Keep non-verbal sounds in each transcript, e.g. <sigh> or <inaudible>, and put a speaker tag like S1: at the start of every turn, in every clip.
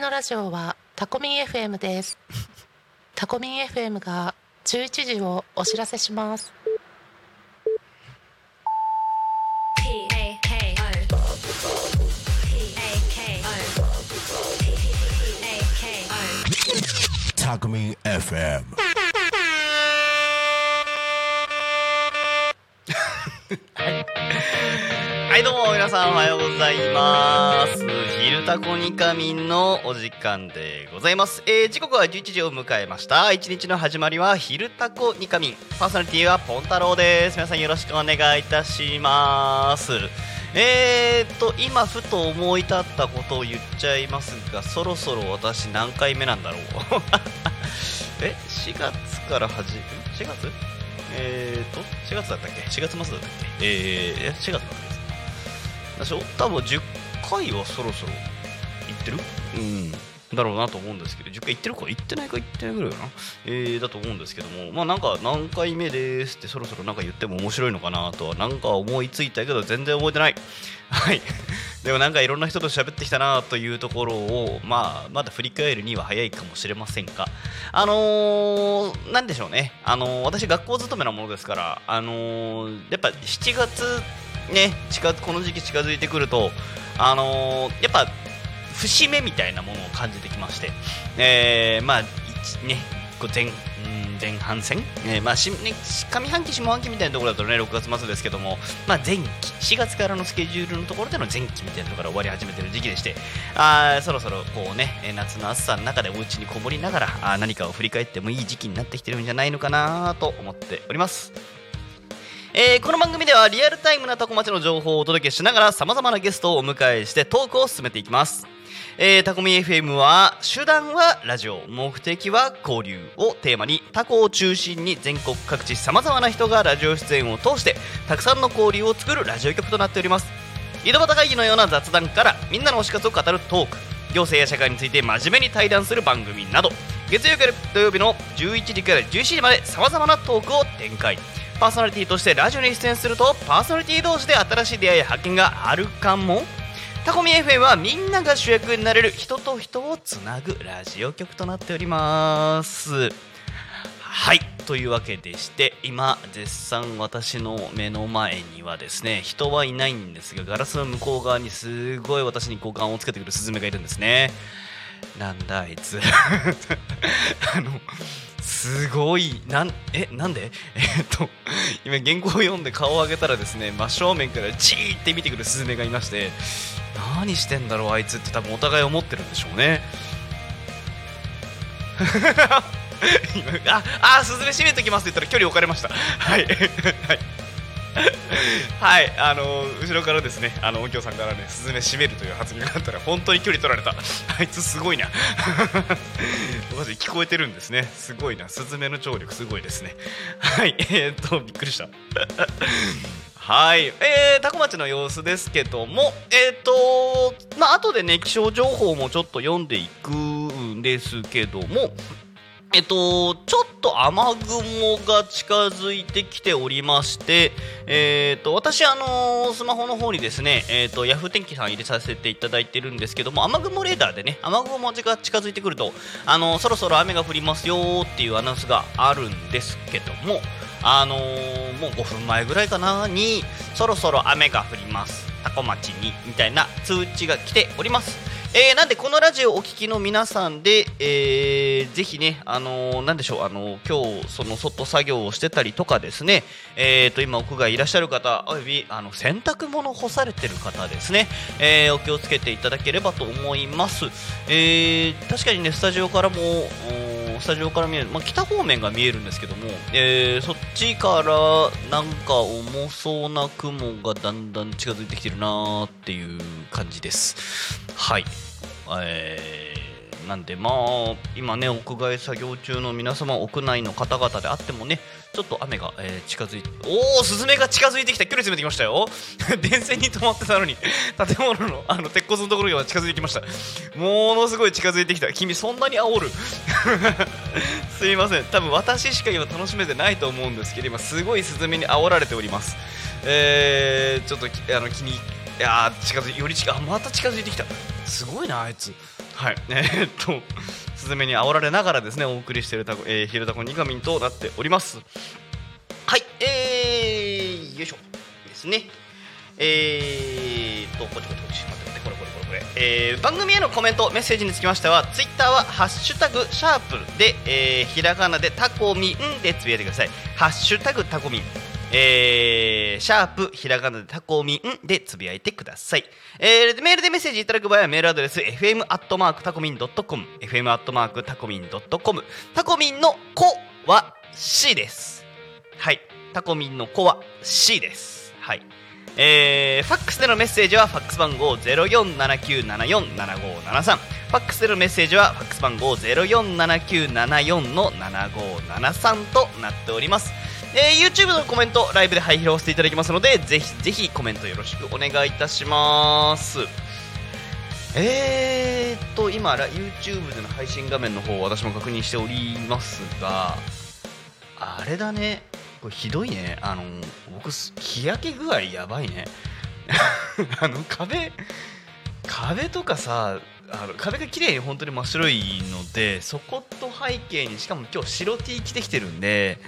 S1: のラジオはタコミン FM です。タコミン FM が11時をお知らせします。
S2: タクミン FM
S3: さんおはようございます。昼タコニカミンのお時間でございます、えー、時刻は11時を迎えました。一日の始まりは昼タコニカミン。パーソナリティはポン太郎です。皆さんよろしくお願いいたします。えーと今ふと思い立ったことを言っちゃいますがそろそろ私何回目なんだろう。<laughs> え4月から始め4月？えーと4月だったっけ？4月末だったっけ？えー、4月だった？私多分10回はそろそろ行ってる？うん。だろうなと思うんですけど10回行ってるか行ってないか行ってないぐらいかな？えー、だと思うんですけどもまあなんか何回目ですってそろそろなんか言っても面白いのかなとはなんか思いついたけど全然覚えてない。<laughs> はい。<laughs> でもなんかいろんな人と喋ってきたなというところをまあまだ振り返るには早いかもしれませんがあのー、なんでしょうね。あのー私学校勤めなものですからあのーやっぱ7月ね近この時期近づいてくるとあのーやっぱ節目みたいなものを感じてきまして、えー、まあね前前半戦、えーまあしね、上半期、下半期みたいなところだとね6月末ですけども、まあ、前期4月からのスケジュールのところでの前期みたいなところから終わり始めてる時期でしてあそろそろこうね夏の暑さの中でお家にこもりながらあ何かを振り返ってもいい時期になってきてるんじゃないのかなと思っております。えーこの番組ではリアルタイムなタコ町の情報をお届けしながら様々なゲストをお迎えしてトークを進めていきます。えータコミ FM は手段はラジオ目的は交流をテーマにタコを中心に全国各地様々な人がラジオ出演を通してたくさんの交流を作るラジオ局となっております。井戸端会議のような雑談からみんなの推し活を語るトーク。行政や社会について真面目に対談する番組など。月曜から土曜日の11時から17時まで様々なトークを展開。パーソナリティとしてラジオに出演するとパーソナリティ同士で新しい出会いや発見があるかも？タコミ FM はみんなが主役になれる人と人をつなぐラジオ局となっております。はいというわけでして今絶賛私の目の前にはですね人はいないんですがガラスの向こう側にすごい私に五感をつけてくるスズメがいるんですね。なんだあいつ。<laughs> あのすごい。なんえなんで？<laughs> えっと今原稿を読んで顔を上げたらですね真正面からチーって見てくるスズメがいまして何してんだろうあいつって多分お互い思ってるんでしょうね。<laughs> ああスズメ閉めときますって言ったら距離置かれました。はい。<laughs> はい。はい、あの後ろからですね、あの音響さんからね、スズメ閉めるという発言があったら、本当に距離取られた。<laughs> あいつすごいな。<laughs> マジ聞こえてるんですね。すごいな。スズメの聴力すごいですね。はい、えー、っと、びっくりした。<laughs> はい、えー、タコ町の様子ですけども、えー、っと、まあ後でね、気象情報もちょっと読んでいくんですけども、えっと、ちょっと雨雲が近づいてきておりまして、えっと、私、あのスマホの方にですね、えっと、ヤフー天気さん入れさせていただいてるんですけども、雨雲レーダーでね、雨雲が近づいてくると、あのそろそろ雨が降りますよっていうアナウンスがあるんですけども、あのもう5分前ぐらいかなに、そろそろ雨が降ります。タコ町に、みたいな通知が来ております。えー、なんでこのラジオをお聞きの皆さんで、えー、ぜひね、あのーなんでしょう、あのー今日その外作業をしてたりとかですね、えー、と今屋外いらっしゃる方、およびあの洗濯物干されてる方ですね、えーお気をつけていただければと思います。えー確かにね、スタジオからも、おスタジオから見える、まあ、北方面が見えるんですけども、えーそっちからなんか重そうな雲がだんだん近づいてきてるなーっていう感じです。はい。えーなんでまあ今ね屋外作業中の皆様屋内の方々であってもねちょっと雨が、えー近づいておおスズメが近づいてきた。距離詰めてきましたよ。<laughs> 電線に止まってたのに建物のあの鉄骨のところには近づいてきました。ものすごい近づいてきた。君そんなに煽る？<laughs> すいません。多分私しか今楽しめてないと思うんですけど今すごいスズメに煽られております。えー、ちょっとあの気にいやー近づいより近あまた近づいてきた。すごいなあいつ。はい、<laughs> えーっと、スズメに煽られながらですね、お送りしているタコ、えー、ひるたこニカミンとなっております。はい、えー、よいしょ。ですね。えーっと、こっちこっちこっち、待って待って、これこれこれこれ。えー、番組へのコメント、メッセージにつきましては、ツイッターは、ハッシュタグ、シャープで、えー、ひらがなでタコミンでつぶやいてください。ハッシュタグ、タコミン。えー、シャープひらがなでタコミンでつぶやいてください、えー、メールでメッセージいただく場合はメールアドレス fm アットマークタコミンドットコム fm アットマークタコミンドットコム。タコミンの子は C です。はい。タコミンの子は C です。はい。えー、ファックスでのメッセージはファックス番号0479747573ファックスでのメッセージはファックス番号047974の7573となっております。えー YouTube のコメントライブで配披露していただきますのでぜひぜひコメントよろしくお願いいたします。えーっと今 YouTube での配信画面の方私も確認しておりますがあれだね。これひどいね。あの僕日焼け具合やばいね。<laughs> あの壁壁とかさあの壁が綺麗に本当に真っ白いのでそこと背景にしかも今日白 T 着てきてるんで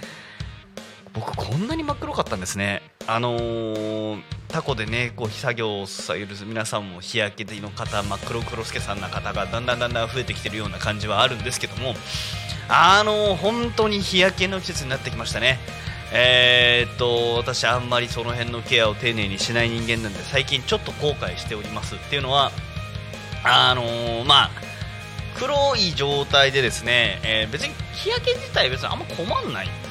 S3: 僕こんなに真っ黒かったんですね。あのータコでねこう作業をされる皆さんも日焼けの方真っ黒黒助さんな方がだんだんだんだん増えてきてるような感じはあるんですけどもあのー本当に日焼けの季節になってきましたね。えーっと私あんまりその辺のケアを丁寧にしない人間なんで最近ちょっと後悔しておりますっていうのはあのまあ黒い状態でですね、え別に日焼け自体別にあんま困んない。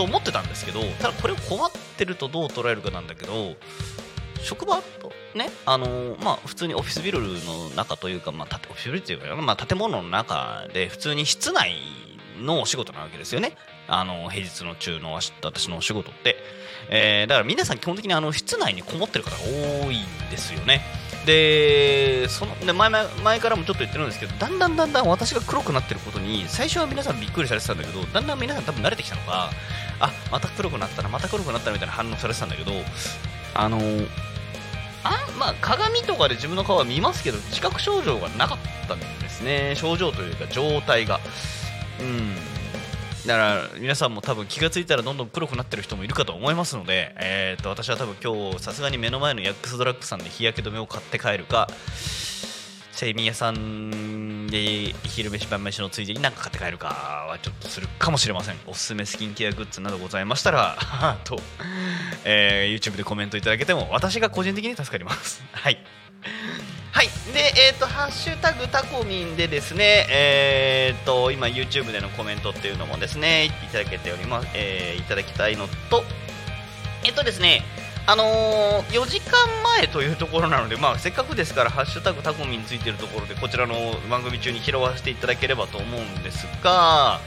S3: と思ってたんですけどただこれを困ってるとどう捉えるかなんだけど職場とねあのまあ普通にオフィスビルの中というか、まあ、建オフィスビルっていうか、まあ、建物の中で普通に室内のお仕事なわけですよね。あの平日の中の私のお仕事って、えだから皆さん基本的にあの室内にこもってる方が多いんですよね。でそので前々前からもちょっと言ってるんですけどだんだんだんだん私が黒くなってることに最初は皆さんびっくりされてたんだけどだんだん皆さん多分慣れてきたのかあまた黒くなったなまた黒くなったなみたいな反応されてたんだけどあのあまあ鏡とかで自分の顔は見ますけど自覚症状がなかったんですね。症状というか状態が。うん。だから皆さんも多分気がついたらどんどん黒くなってる人もいるかと思いますので、えー、と私は多分今日さすがに目の前のヤックスドラッグさんで日焼け止めを買って帰るか精味屋さんで昼飯晩飯のついでに何か買って帰るかはちょっとするかもしれません。おすすめスキンケアグッズなどございましたら <laughs> と、えー YouTube でコメントいただけても私が個人的に助かります。<laughs> はい。はい、で、えっ、と、ハッシュタグタコミンでですね、えっ、と、今 YouTube でのコメントっていうのもですね、いただけております、えーいただきたいのと、えっ、とですね、あのー4時間前というところなので、まあ、せっかくですから、ハッシュタグタコミンついてるところで、こちらの番組中に拾わせていただければと思うんですが、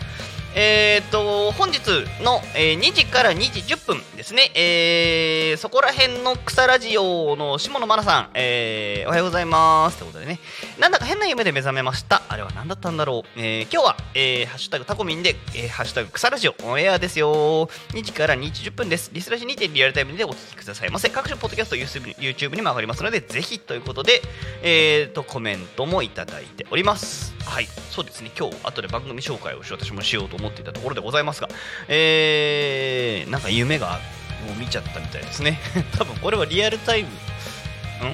S3: えー、と本日の、えー2時から2時10分ですね、えーそこら辺の草ラジオの下野真奈さん、えーおはようございますということでね、なんだか変な夢で目覚めました。あれは何だったんだろう。えー今日は、えーハッシュタグタコミンで、えーハッシュタグ草ラジオオンエアですよ。2時から2時10分です。リスラジにてリアルタイムでお聞きくださいませ。各種ポッドキャスト、YouTube にも上がりますので、ぜひということで、えーと、コメントもいただいております。はい、そうですね、今日後で番組紹介をし私もしようと思っていたところでございますが、えー、なんか夢がもう見ちゃったみたいですね。<laughs> 多分これはリアルタイム。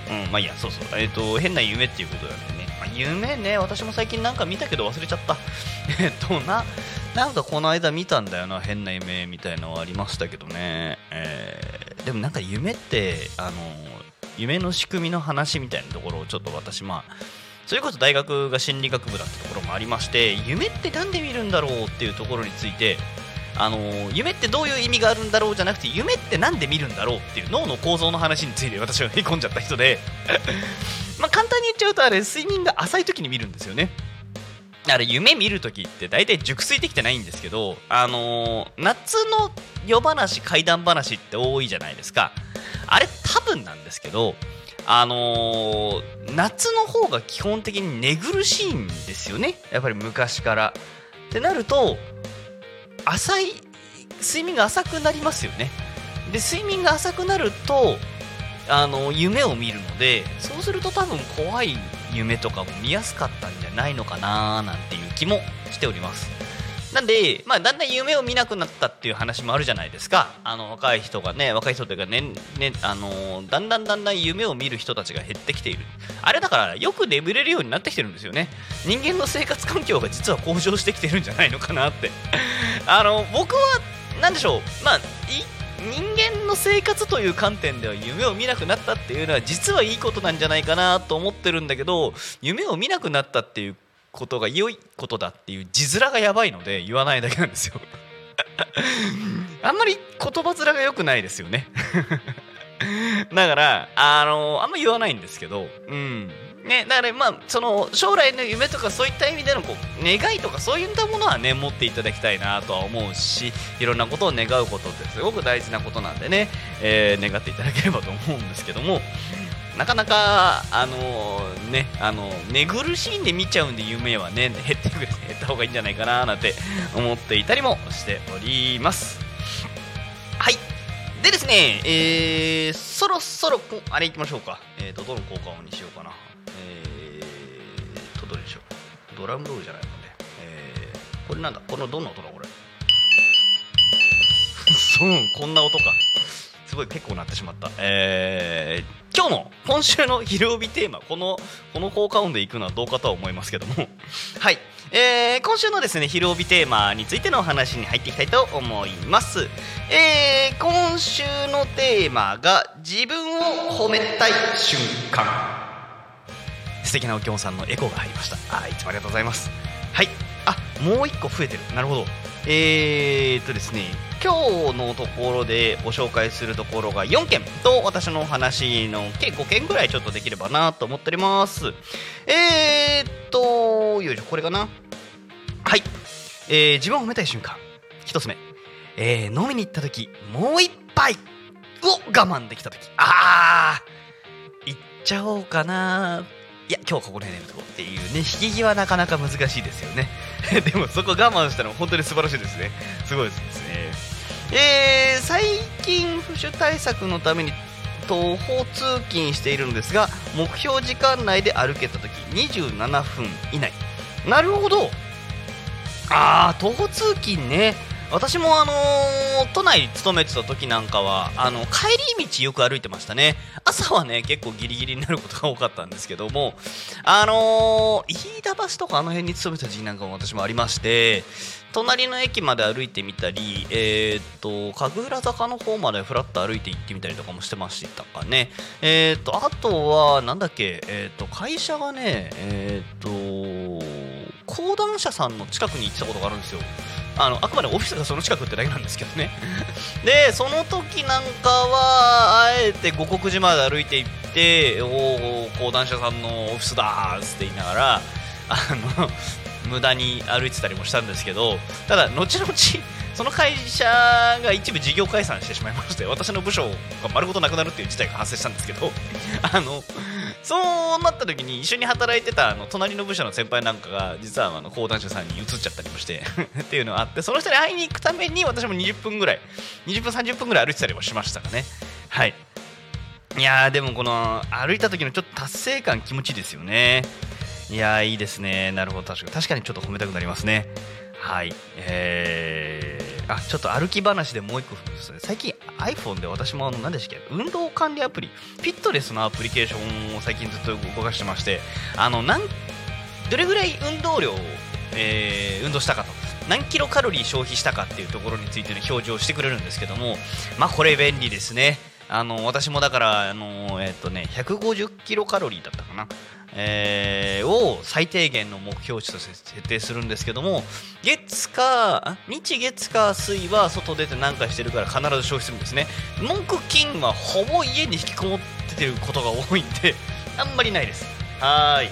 S3: うんうん、まあいいや、そうそう。えっ、と、変な夢っていうことなんでね。まあ、夢ね、私も最近なんか見たけど忘れちゃった。<laughs> えっと、な、なんかこの間見たんだよな、変な夢みたいのはありましたけどね。えーでもなんか夢って、あの、夢の仕組みの話みたいなところをちょっと私、まあ、それこそ大学が心理学部だったところもありまして夢って何で見るんだろうっていうところについてあの夢ってどういう意味があるんだろうじゃなくて夢って何で見るんだろうっていう脳の構造の話について私は振り込んじゃった人で <laughs> まあ簡単に言っちゃうとあれ睡眠が浅い時に見るんですよね。あれ夢見る時って大体熟睡できてないんですけどあの夏の夜話怪談話って多いじゃないですか。あれ多分なんですけどあのー夏の方が基本的に寝苦しいんですよね。やっぱり昔から。ってなると浅い睡眠が浅くなりますよね。で睡眠が浅くなるとあの夢を見るのでそうすると多分怖い夢とかも見やすかったんじゃないのかななんていう気もしております。なんで、まあ、だんだん夢を見なくなったっていう話もあるじゃないですか。あの若い人がね若い人というかねねあのだんだんだんだん夢を見る人たちが減ってきている。あれだからよく眠れるようになってきてるんですよね。人間の生活環境が実は向上してきてるんじゃないのかなって。<laughs> あの僕は何でしょう。まあ人間の生活という観点では夢を見なくなったっていうのは実はいいことなんじゃないかなと思ってるんだけど夢を見なくなったっていうことが良いことだっていう字面がやばいので言わないだけなんですよ。<laughs> あんまり言葉面が良くないですよね。<laughs> だからあのあんま言わないんですけどうん。ね、だからまあその将来の夢とかそういった意味でのこう願いとかそういったものはね持っていただきたいなとは思うしいろんなことを願うことってすごく大事なことなんでね、えー願っていただければと思うんですけども。なかなかあのねあの寝苦しいんで見ちゃうんで夢はね減ってくれ減った方がいいんじゃないかななんて思っていたりもしておりますはいでですね、えー、そろそろあれいきましょうか。えーと、どの効果音にしようかな。えーと、どれにしよう。ドラムロールじゃないのね。えー、これなんだ？このどんな音だこれ？<laughs> そう、こんな音か。ごい結構なってしまった。えー、今日の、今週の昼帯テーマ、この、この効果音でいくのはどうかとは思いますけども。<laughs> はい。えー、今週のですね、昼帯テーマについてのお話に入っていきたいと思います。えー、今週のテーマが自分を褒めたい瞬間素敵なおきょんさんのエコーが入りましたあいつもありがとうございますはいあもう一個増えてるなるほどえー、っとですね今日のところでご紹介するところが4件と私のお話の計5件ぐらいちょっとできればなと思っております。えー、っとよいしょこれかな。はい、えー、自分を褒めたい瞬間。一つ目。えー飲みに行った時もう一杯。を我慢できた時。あー行っちゃおうかな。いや今日はここら辺でやめとこっていうね。引き際なかなか難しいですよね。<laughs> でもそこ我慢したのは本当に素晴らしいですね。すごいですね。えー最近不守対策のために徒歩通勤しているのですが目標時間内で歩けた時27分以内。なるほど。あー徒歩通勤ね。私もあのー都内勤めてた時なんかはあの帰り道よく歩いてましたね。朝はね結構ギリギリになることが多かったんですけどもあのー飯田橋とかあの辺に勤めた時なんかも私もありまして隣の駅まで歩いてみたり、えーっと神楽坂の方までふらっと歩いて行ってみたりとかもしてましたかね。えーとあとはなんだっけえーと会社がねえーっと講談社さんの近くに行ってたことがあるんですよ。あのあくまでオフィスがその近くってだけなんですけどね。<laughs> でその時なんかはあえて五国寺まで歩いて行っておお講談社さんのオフィスだーつって言いながらあの無駄に歩いてたりもしたんですけどただ後々 <laughs> その会社が一部事業解散してしまいまして私の部署が丸ごとなくなるっていう事態が発生したんですけど <laughs> あのそうなった時に一緒に働いてたあの隣の部署の先輩なんかが実はあの講談社さんに移っちゃったりもして <laughs> っていうのがあってその人に会いに行くために私も20分ぐらい20分30分ぐらい歩いてたりもしましたかね。はい。いやーでもこの歩いた時のちょっと達成感気持ちいいですよね。いやいいですね。なるほど。確か確かにちょっと褒めたくなりますね。はい。えー、あちょっと歩き話でもう一個最近 iPhone で私もあの何でしたっけ？運動管理アプリフィットネスのアプリケーションを最近ずっと動かしてましてあのなんどれぐらい運動量を、えー運動したかと。何キロカロリー消費したかっていうところについての表示をしてくれるんですけどもまあこれ便利ですね。あの私もだからあのえっ、とね150キロカロリーだったかな。えーを最低限の目標値として設定するんですけども月か日月か水は外出て何かしてるから必ず消費するんですね。木金はほぼ家に引きこもっててることが多いんで <laughs> あんまりないです。はい。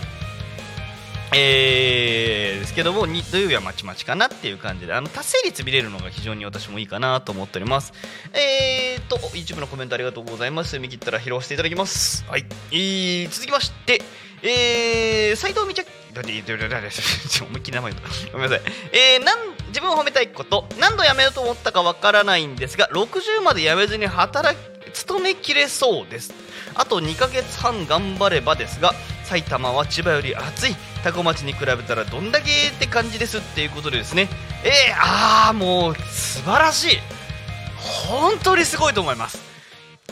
S3: えー、ですけども土曜日はまちまちかなっていう感じであの達成率見れるのが非常に私もいいかなと思っております。えーと YouTube のコメントありがとうございます。見切ったら拾わせていただきます。はい、えー、続きましてえー、斉藤美ちゃんだだだだだだちょ思いっきり名前言ったごめんなさいえー、なん自分を褒めたいこと何度辞めようと思ったかわからないんですが60まで辞めずに働き勤めきれそうですあと2ヶ月半頑張ればですが埼玉は千葉より暑いタコ町に比べたらどんだけって感じですっていうことでですねえー、ああもう素晴らしい本当にすごいと思います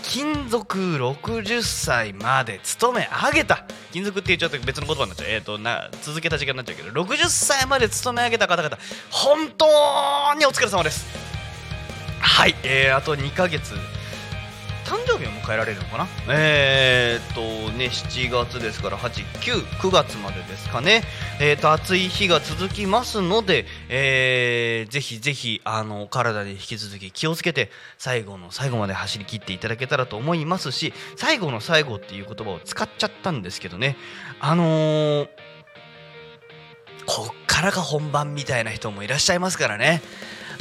S3: 金属60歳まで勤め上げた。金属って言っちゃうと別の言葉になっちゃう、えー、とな続けた時間になっちゃうけど。60歳まで勤め上げた方々本当にお疲れ様です。はい、えー、あと2ヶ月。誕生日を迎えられるのかな？えー、っとね7月ですから899月までですかね。えー、っと暑い日が続きますので、えー、ぜひぜひあの体で引き続き気をつけて最後の最後まで走り切っていただけたらと思いますし最後の最後っていう言葉を使っちゃったんですけどね。あのーこっからが本番みたいな人もいらっしゃいますからね。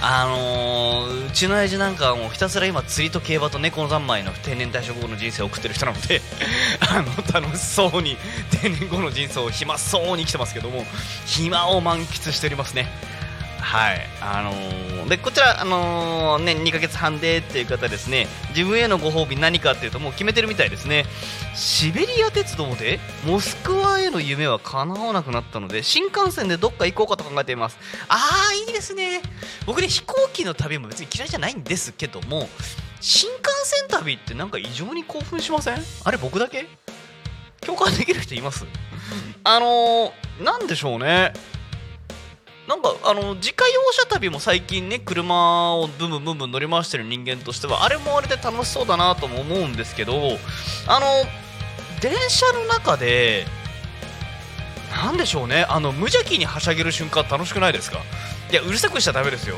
S3: あのーうちの親父なんかはもうひたすら今釣りと競馬と猫の三昧の定年退職後の人生を送ってる人なので <laughs> あの楽しそうに定年後の人生を暇そうに生きてますけども暇を満喫しておりますね。はい。あのーでこちら、あのーね、2ヶ月半でっていう方ですね自分へのご褒美何かっていうともう決めてるみたいですね。シベリア鉄道でモスクワへの夢は叶わなくなったので新幹線でどっか行こうかと考えています。ああいいですね。僕ね飛行機の旅も別に嫌いじゃないんですけども新幹線旅ってなんか異常に興奮しません？あれ僕だけ？共感できる人います？あのー、なんでしょうね。なんかあの自家用車旅も最近ね車をブンブンブンブン乗り回してる人間としてはあれもあれで楽しそうだなとも思うんですけどあの電車の中でなんでしょうね？あの無邪気にはしゃげる瞬間楽しくないですか？いやうるさくしちゃダメですよ。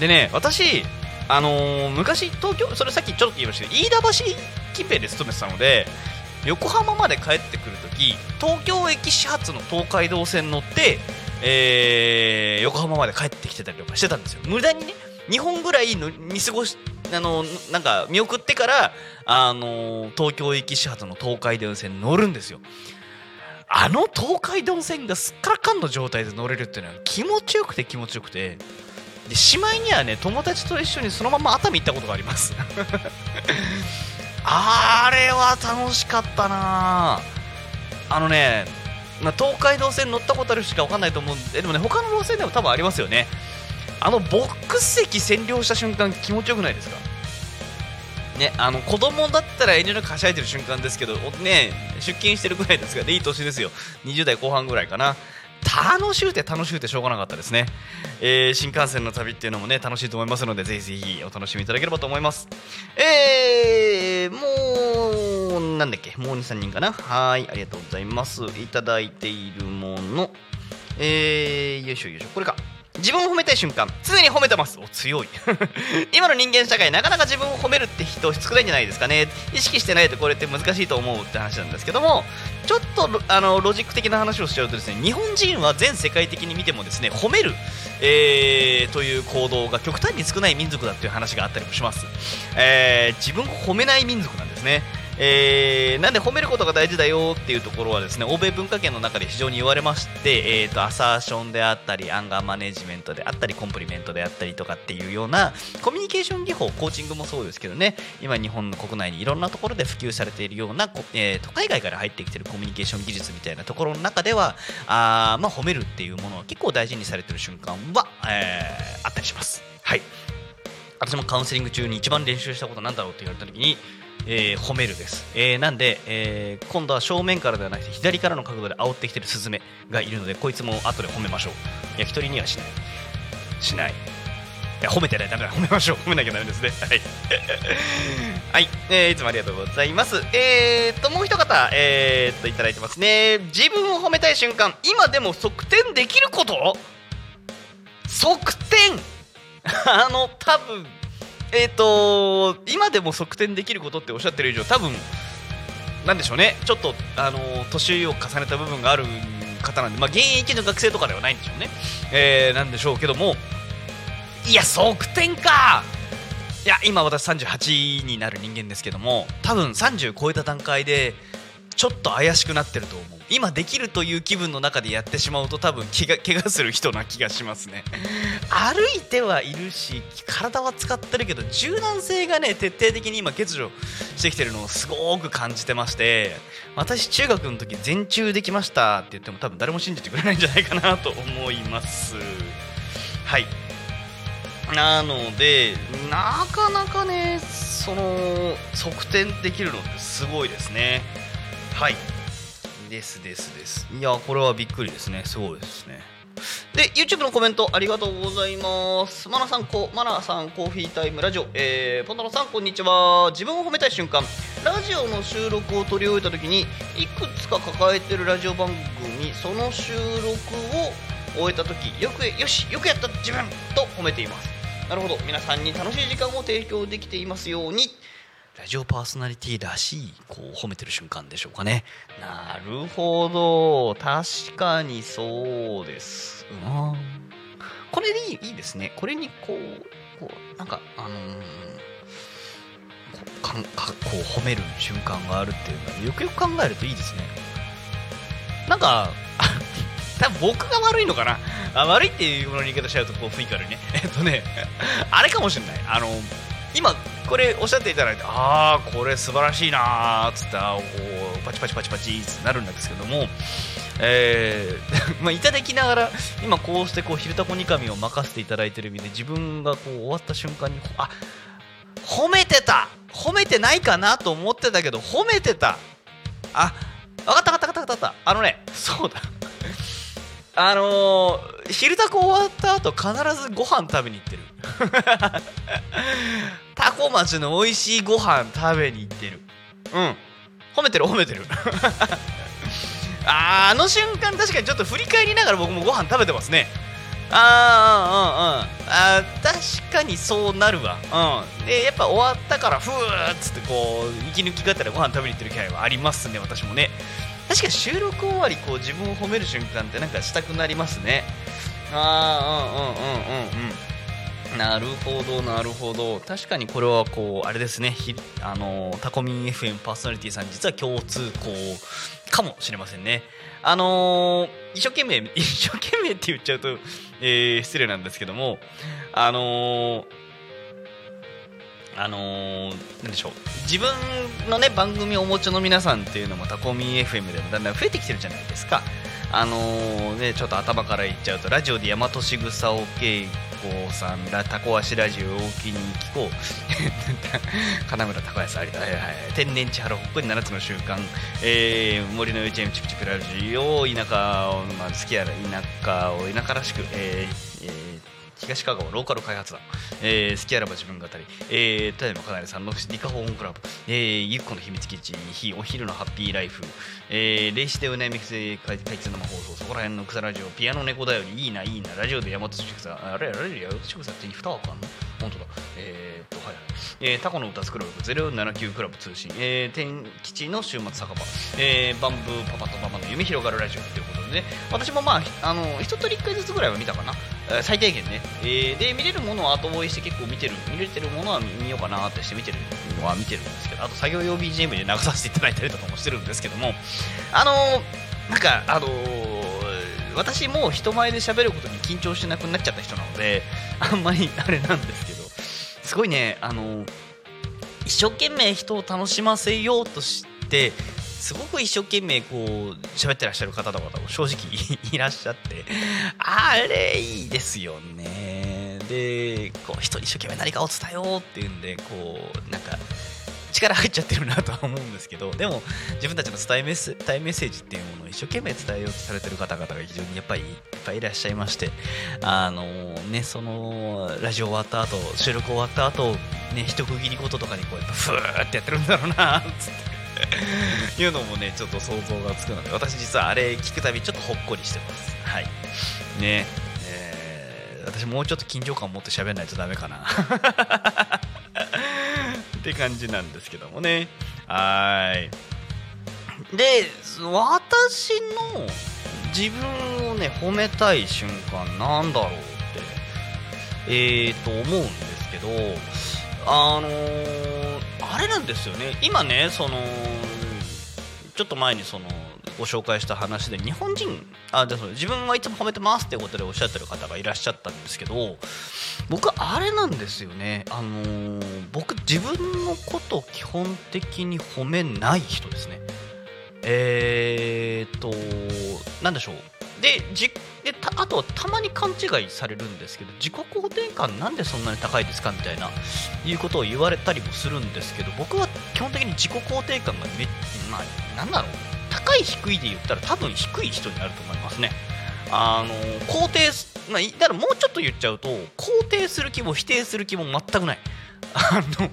S3: でね私あのー昔東京それさっきちょっと言いましたけど飯田橋近辺で勤めてたので横浜まで帰ってくるとき東京駅始発の東海道線乗って、えー横浜まで帰ってきてたりとかしてたんですよ。無駄にね2本ぐらいの見過ごしあのなんか見送ってから、あの東京駅始発の東海道線乗るんですよ。あの東海道線がすっからかんの状態で乗れるっていうのは気持ちよくて気持ちよくて。でしまいにはね友達と一緒にそのまま熱海行ったことがあります。<laughs> あれは楽しかったな。あのね、まあ、東海道線乗ったことある人しか分かんないと思うんででもね他の路線でも多分ありますよね。あのボックス席占領した瞬間気持ちよくないですか？ね、あの子供だったら遠慮なくはしゃいでる瞬間ですけど、ね、出勤してるぐらいですが、でいい年ですよ、20代後半ぐらいかな、楽しゅうて楽しゅうてしょうがなかったですね、えー新幹線の旅っていうのもね楽しいと思いますので、ぜひぜひお楽しみいただければと思います。えー、もう、なんだっけ、もう2、3人かな、はい、ありがとうございます。いただいているもの、えー、よいしょよいしょ、これか。自分を褒めたい瞬間常に褒めてます。お強い。<laughs> 今の人間社会なかなか自分を褒めるって人少ないんじゃないですかね。意識してないとこれって難しいと思うって話なんですけどもちょっとロあのロジック的な話をしちゃうとですね日本人は全世界的に見てもですね褒める、えーという行動が極端に少ない民族だっていう話があったりもします、えー自分を褒めない民族なんですね。えーなんで褒めることが大事だよっていうところはですね欧米文化圏の中で非常に言われまして、えー、とアサーションであったりアンガーマネジメントであったりコンプリメントであったりとかっていうようなコミュニケーション技法コーチングもそうですけどね今日本の国内にいろんなところで普及されているような、えーと海外から入ってきてるコミュニケーション技術みたいなところの中ではあ、まあ、褒めるっていうものは結構大事にされてる瞬間は、えーあったりします。はい私もカウンセリング中に一番練習したことなんだろうって言われた時に、えー褒めるです、えーなんで、えー今度は正面からではなくて左からの角度で煽ってきてるスズメがいるのでこいつも後で褒めましょう。焼き鳥にはしない。しない。いや褒めてない。ダメだ。褒めましょう。褒めなきゃダメですね。はい。<laughs> はい、えーいつもありがとうございます。えー、っともう一方えー、っといただいてますね。自分を褒めたい瞬間今でも側転できること？側転。あの多分えっ、と今でも側転できることっておっしゃってる以上多分なんでしょうね。ちょっとあの年を重ねた部分がある方なんで、まあ、現役の学生とかではないんでしょうね、えーなんでしょうけどもいや側転か！いや今私38になる人間ですけども多分30超えた段階でちょっと怪しくなってると思う。今できるという気分の中でやってしまうと多分気が怪我する人な気がしますね。歩いてはいるし体は使ってるけど柔軟性がね徹底的に今欠如してきてるのをすごく感じてまして私中学の時全中できましたって言っても多分誰も信じてくれないんじゃないかなと思います。はい。なのでなかなかねその側転できるのってすごいですね。はい。ですですです。いやこれはびっくりですね。すごいですね。で YouTube のコメントありがとうございます。マナさんこマナさんコーヒータイムラジオ、えー、ポンタロさんこんにちは。自分を褒めたい瞬間。ラジオの収録を取り終えた時にいくつか抱えてるラジオ番組その収録を終えた時よくよしよくやった自分と褒めています。なるほど。皆さんに楽しい時間を提供できていますように。ラジオパーソナリティらしいこう褒めてる瞬間でしょうかね。なるほど。確かにそうです。うん。これでいいいいですね。これにこうこうなんかあのーこうかんかこう褒める瞬間があるっていうのはよくよく考えるといいですね。なんか <laughs> 多分僕が悪いのかな？あ悪いっていうものの言い方しちゃうとこう雰囲気悪いね。えっとねあれかもしれない。あの今これおっしゃっていただいてああこれ素晴らしいなーっつってあーこうパチパチパチパチってなるんですけどもえー <laughs> まあいただきながら今こうしてこう「昼タコニカミ」を任せていただいてる意味で自分がこう終わった瞬間にあ褒めてた褒めてないかなと思ってたけど褒めてた。あ分かった分かった分かった分かった。あのねそうだ。<laughs> あのー、昼タコ終わった後必ずご飯食べに行ってる。<laughs> タコ町の美味しいご飯食べに行ってる。うん。褒めてる褒めてる。<laughs> あーあの瞬間確かにちょっと振り返りながら僕もご飯食べてますね。あーうんうんうんあー確かにそうなるわ。うん。でやっぱ終わったからふーっつってこう息抜きがてらご飯食べに行ってる気配はありますね私もね。確かに収録終わりこう自分を褒める瞬間ってなんかしたくなりますね。ああうんうんうんうんうん <laughs> なるほどなるほど。確かにこれはこうあれですね。ひあのタコミン FM パーソナリティさん実は共通項かもしれませんね。あのー一生懸命 <laughs> 一生懸命って言っちゃうと、えー失礼なんですけどもあのーあのーなんでしょう。自分のね番組をお持ちの皆さんっていうのもタコミン FM でもだんだん増えてきてるじゃないですか。あのーねちょっと頭から言っちゃうとラジオで大和しぐさを稽古さんらタコ足ラジオをお気に聞こう。<laughs> 金村高安ありだ、はいはい、天然千原ほっこり7つの習慣、えー森の幼稚園チクチクラジオ田舎を、まあ、好きやら田舎を田舎らしく、えーえー東川ローカル開発団、えー、好きあらば自分語り、えー、田山かなりさんのリカホーンクラブ、えー、ゆっこの秘密基地、日お昼のハッピーライフ、えー、霊視でうねみくせ開通生放送、そこら辺の草ラジオ、ピアノ猫だより、いいな、いいな、ラジオで山本宿さん、あれ、ラジオで山本祝さって2枠あんの？本当だ。えー、っと、はい。えー、タコの歌作ろう079クラブ通信、えー、天吉の週末酒場、えー、バンブーパパとママの夢広がるラジオということでね、私もまあ、あの一通り1回ずつぐらいは見たかな、えー最低限ね、えーで見れるものは後追いして結構見てる見れてるものは見ようかなってして見てるのは見てるんですけどあと作業用 BGM で流させていただいたりとかもしてるんですけども。あのーなんかあのー私もう人前で喋ることに緊張してなくなっちゃった人なのであんまりあれなんですけど。すごいねあの一生懸命人を楽しませようとしてすごく一生懸命こう喋ってらっしゃる方とかも正直いらっしゃってあれいいですよね。でこう人に一生懸命何かを伝えようっていうんでこうなんか力入っちゃってるなとは思うんですけどでも自分たちの伝えメッセ伝えメッセージっていうものを一生懸命伝えようとされてる方々が非常にやっぱりいっぱいいらっしゃいましてあのねそのラジオ終わった後収録終わった後ね一区切りこととかにこうやってふーってやってるんだろうなつって。いうのもねちょっと想像がつくので私実はあれ聞くたびちょっとほっこりしてます。はい。ね。えー私もうちょっと緊張感を持って喋らないとダメかな。って感じなんですけどもね。はい。で私の自分をね褒めたい瞬間なんだろうってえーと思うんですけどあのーあれなんですよね。今ねそのちょっと前にそのご紹介した話で日本人あでそう自分はいつも褒めてますってことでおっしゃってる方がいらっしゃったんですけど僕あれなんですよね。あのー僕自分のこと基本的に褒めない人ですね。えー、っとなんでしょう。でじであとたまに勘違いされるんですけど自己肯定感なんでそんなに高いですかみたいないうことを言われたりもするんですけど僕は基本的に自己肯定感がめまあなんだろう。い低いで言ったら多分低い人になると思いますね。あの肯定すまあだからもうちょっと言っちゃうと肯定する気も否定する気も全くない。<laughs> あの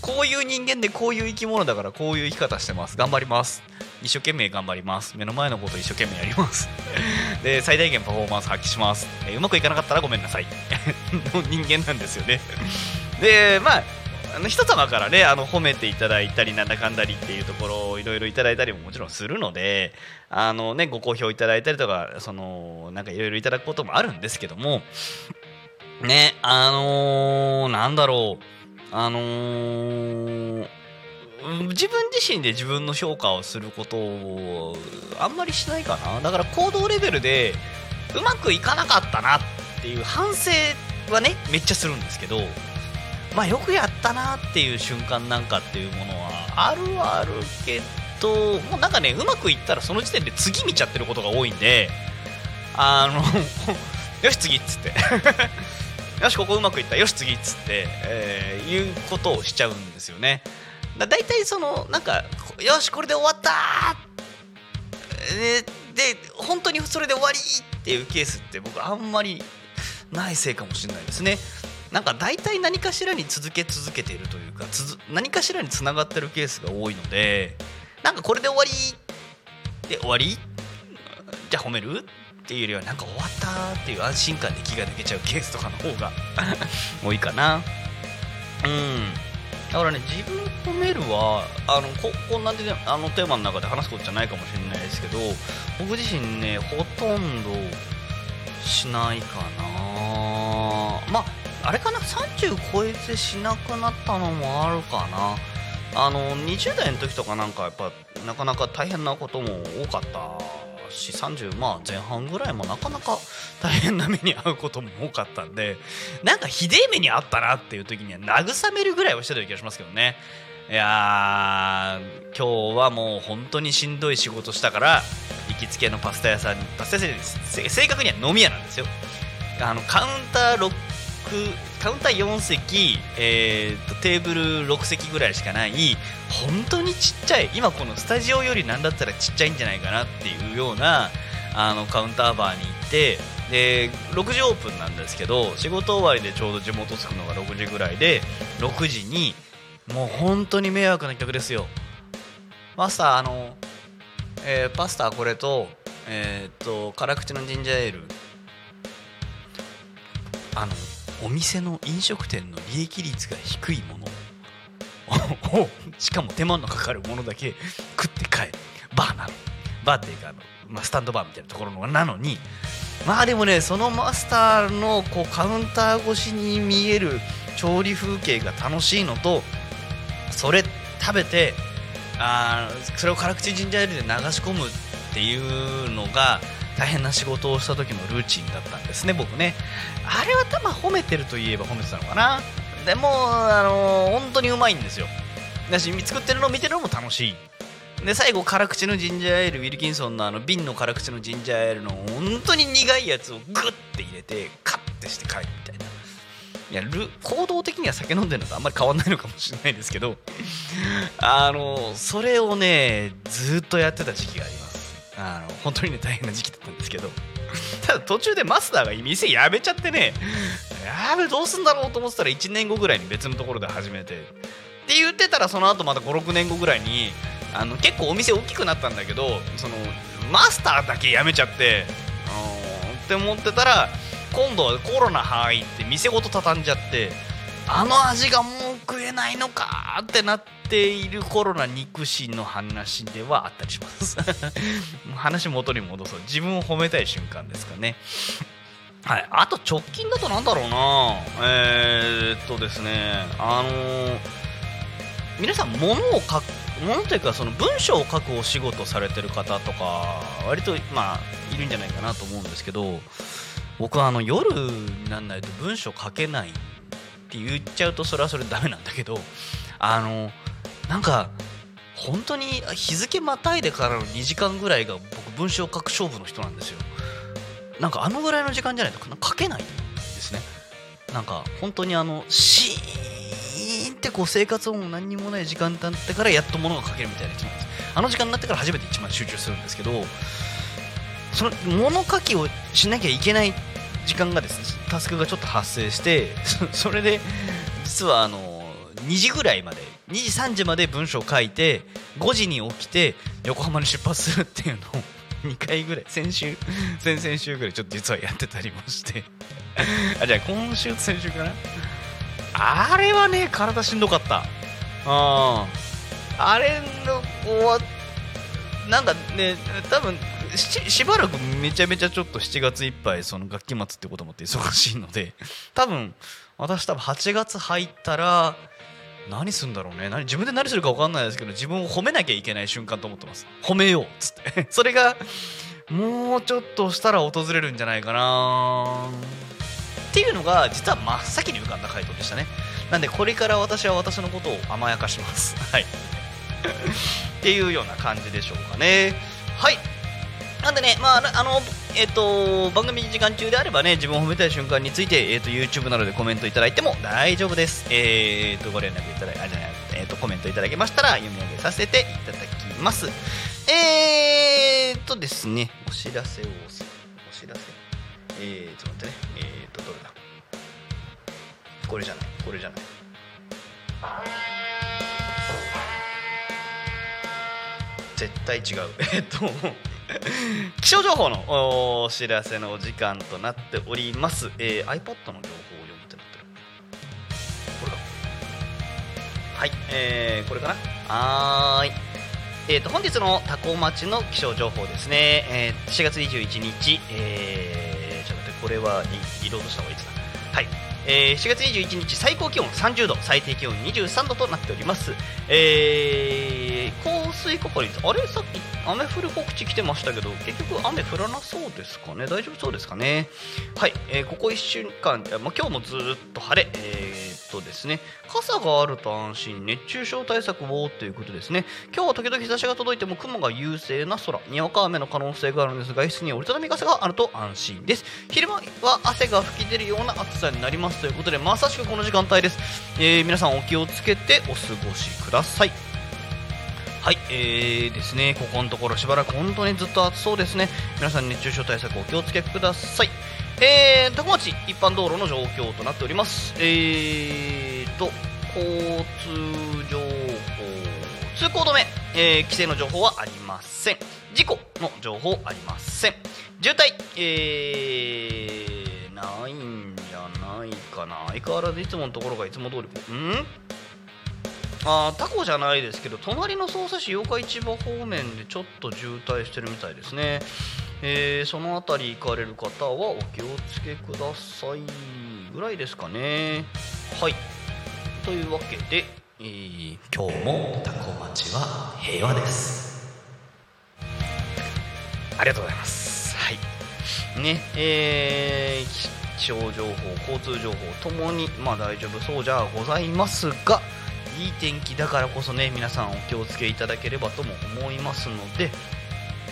S3: こういう人間でこういう生き物だからこういう生き方してます。頑張ります。一生懸命頑張ります。目の前のこと一生懸命やります。で最大限パフォーマンス発揮します、えうまくいかなかったらごめんなさい。の <laughs> 人間なんですよね。でまああの人様からねあの褒めていただいたりなんだかんだりっていうところをいろいろいただいたりももちろんするのであのねご好評いただいたりとかそのなんかいろいろいただくこともあるんですけどもねあのーなんだろうあのー自分自身で自分の評価をすることをあんまりしないかな。だから行動レベルでうまくいかなかったなっていう反省はねめっちゃするんですけどまあよくやったなっていう瞬間なんかっていうものはあるはあるけどもうなんかねうまくいったらその時点で次見ちゃってることが多いんであの <laughs> よし次っつって。<laughs> よしここうまくいった。よし次っつって、えーいうことをしちゃうんですよね。だ大体そのなんかよしこれで終わったー。でで本当にそれで終わりっていうケースって僕あんまりないせいかもしれないですね。なんか大体何かしらに続け続けているというか何かしらにつながってるケースが多いのでなんかこれで終わりで終わり？じゃあ褒める？っていうよりはなんか終わったっていう安心感で気が抜けちゃうケースとかの方が <laughs> 多いかな。うん。だからね自分褒めるはあのここんなであのテーマの中で話すことじゃないかもしれないですけど僕自身ねほとんどしないかな。まああれかな？30超えてしなくなったのもあるかな。あの20代の時とかなんかやっぱなかなか大変なことも多かったし30まあ前半ぐらいもなかなか大変な目に遭うことも多かったんでなんかひでえ目に遭ったなっていう時には慰めるぐらいはしてた気がしますけどね。いや今日はもう本当にしんどい仕事したから行きつけのパスタ屋さんにパスタ屋さんに正確には飲み屋なんですよ。あのカウンター6カウンター4席、えーとテーブル6席ぐらいしかない本当にちっちゃい。今このスタジオよりなんだったらちっちゃいんじゃないかなっていうようなあのカウンターバーに行ってで6時オープンなんですけど仕事終わりでちょうど地元着くのが6時ぐらいで6時にもう本当に迷惑な客ですよ。マスターあの、えーパスタこれとえーっと辛口のジンジャーエール。あのお店の飲食店の利益率が低いもの。<laughs> をしかも手間のかかるものだけ食って帰る。バーなの。バーっていうかあの、まあ、スタンドバーみたいなところのなのに。まあでもねそのマスターのこうカウンター越しに見える調理風景が楽しいのとそれ食べてあそれを辛口ジンジャーエールで流し込むっていうのが大変な仕事をした時のルーチンだったんですね僕ね。あれは多分褒めてると言えば褒めてたのかな。でもあのー本当にうまいんですよ。だし作ってるのを見てるのも楽しい。で最後辛口のジンジャーエールウィルキンソンのあの瓶の辛口のジンジャーエールの本当に苦いやつをグッて入れてカッてして帰るみたいな。いやル行動的には酒飲んでるのとあんまり変わんないのかもしれないですけど。あのそれをねずっとやってた時期があります。あの本当にね大変な時期だったんですけど。<laughs> ただ途中でマスターが店辞めちゃってねやべどうすんだろうと思ってたら1年後ぐらいに別のところで始めて。って言ってたらその後また56年後ぐらいにあの結構お店大きくなったんだけどそのマスターだけ辞めちゃってあーって思ってたら今度はコロナ入って店ごと畳んじゃってあの味がもう食えないのかってなっている頃な肉親の話ではあったりします。<laughs> 話元に戻そう。自分を褒めたい瞬間ですかね。はい。あと直近だとなんだろうな。えー、っとですね。あのー皆さん物をかものというかその文章を書くお仕事されてる方とか割とまあいるんじゃないかなと思うんですけど僕はあの夜にならないと文章書けないって言っちゃうとそれはそれダメなんだけどあのなんか本当に日付またいでからの2時間ぐらいが僕文章書く勝負の人なんですよ。なんかあのぐらいの時間じゃないと書けないんですね。なんか本当にあのシーンってこう生活音も何にもない時間経ってからやっと物が書けるみたいな人なんですあの時間になってから初めて一番集中するんですけどその物書きをしなきゃいけない時間がですねタスクがちょっと発生してそそれで実はあの2時ぐらいまで2時3時まで文章を書いて5時に起きて横浜に出発するっていうのを <laughs> 2回ぐらい先週 <laughs> 先々週ぐらいちょっと実はやってたりもして。あじゃあ今週と先週かな？あれはね体しんどかった。あああれの終わなんかね多分ししばらくめちゃめちゃちょっと7月いっぱいその学期末ってこともって忙しいので多分私多分8月入ったら何するんだろうね。何自分で何するか分かんないですけど自分を褒めなきゃいけない瞬間と思ってます。褒めようっつって。<laughs> それがもうちょっとしたら訪れるんじゃないかな。っていうのが実は真っ先に浮かんだ回答でしたね。なんでこれから私は私のことを甘やかします。<laughs> はい。っていうような感じでしょうかね。はい。なんでね、まあ、あの、えっ、と、番組時間中であればね、自分を褒めたい瞬間について、えっ、と、YouTube などでコメントいただいても大丈夫です。えっ、と、ご連絡いただいあ、じゃない、えっ、と、コメントいただけましたら、読み上げさせていただきます。えーとですね、お知らせを、お知らせえー、ちょっと待ってね、えーと、どれだ？これじゃない、これじゃない。絶対違う。えっと、<laughs> 気象情報のお知らせのお時間となっております。えー iPad の情報を読むってなってる。これか。はい、えー、これかな。はーい。えー、と本日のタコ町の気象情報ですね、えー4月21日、えー、ちょっと待って、これはリリロードした方がいいですか。はい、えー4月21日、最高気温30度、最低気温23度となっております。えー、降水確率、あれ、さっき雨降る告知来てましたけど、結局雨降らなそうですかね、大丈夫そうですかね？はい、えーここ1週間、まあ、今日もずっと晴れ、えーっとですね、傘があると安心、熱中症対策をということですね。今日は時々日差しが届いても雲が優勢な空、にわか雨の可能性があるんですが、外出に折りたたみ傘があると安心です。昼間は汗が吹き出るような暑さになりますということで、まさしくこの時間帯です。えー皆さんお気をつけてお過ごしください。はい、えーですね、ここのところしばらく本当にずっと暑そうですね。皆さん熱中症対策お気をつけください。えー、高町一般道路の状況となっております。えーと、交通情報、通行止め、えー規制の情報はありません。事故の情報ありません。渋滞、えー、ないんじゃないかな。相変わらずいつものところがいつも通り、ん？あタコじゃないですけど隣の匝瑳市八日市場方面でちょっと渋滞してるみたいですね、えーその辺り行かれる方はお気をつけくださいぐらいですかね。はい。というわけで、えー今日もタコ町は平和です。ありがとうございます。はい。ねえー気象情報交通情報ともにまあ大丈夫そうじゃございますがいい天気だからこそね皆さんお気をつけいただければとも思いますので、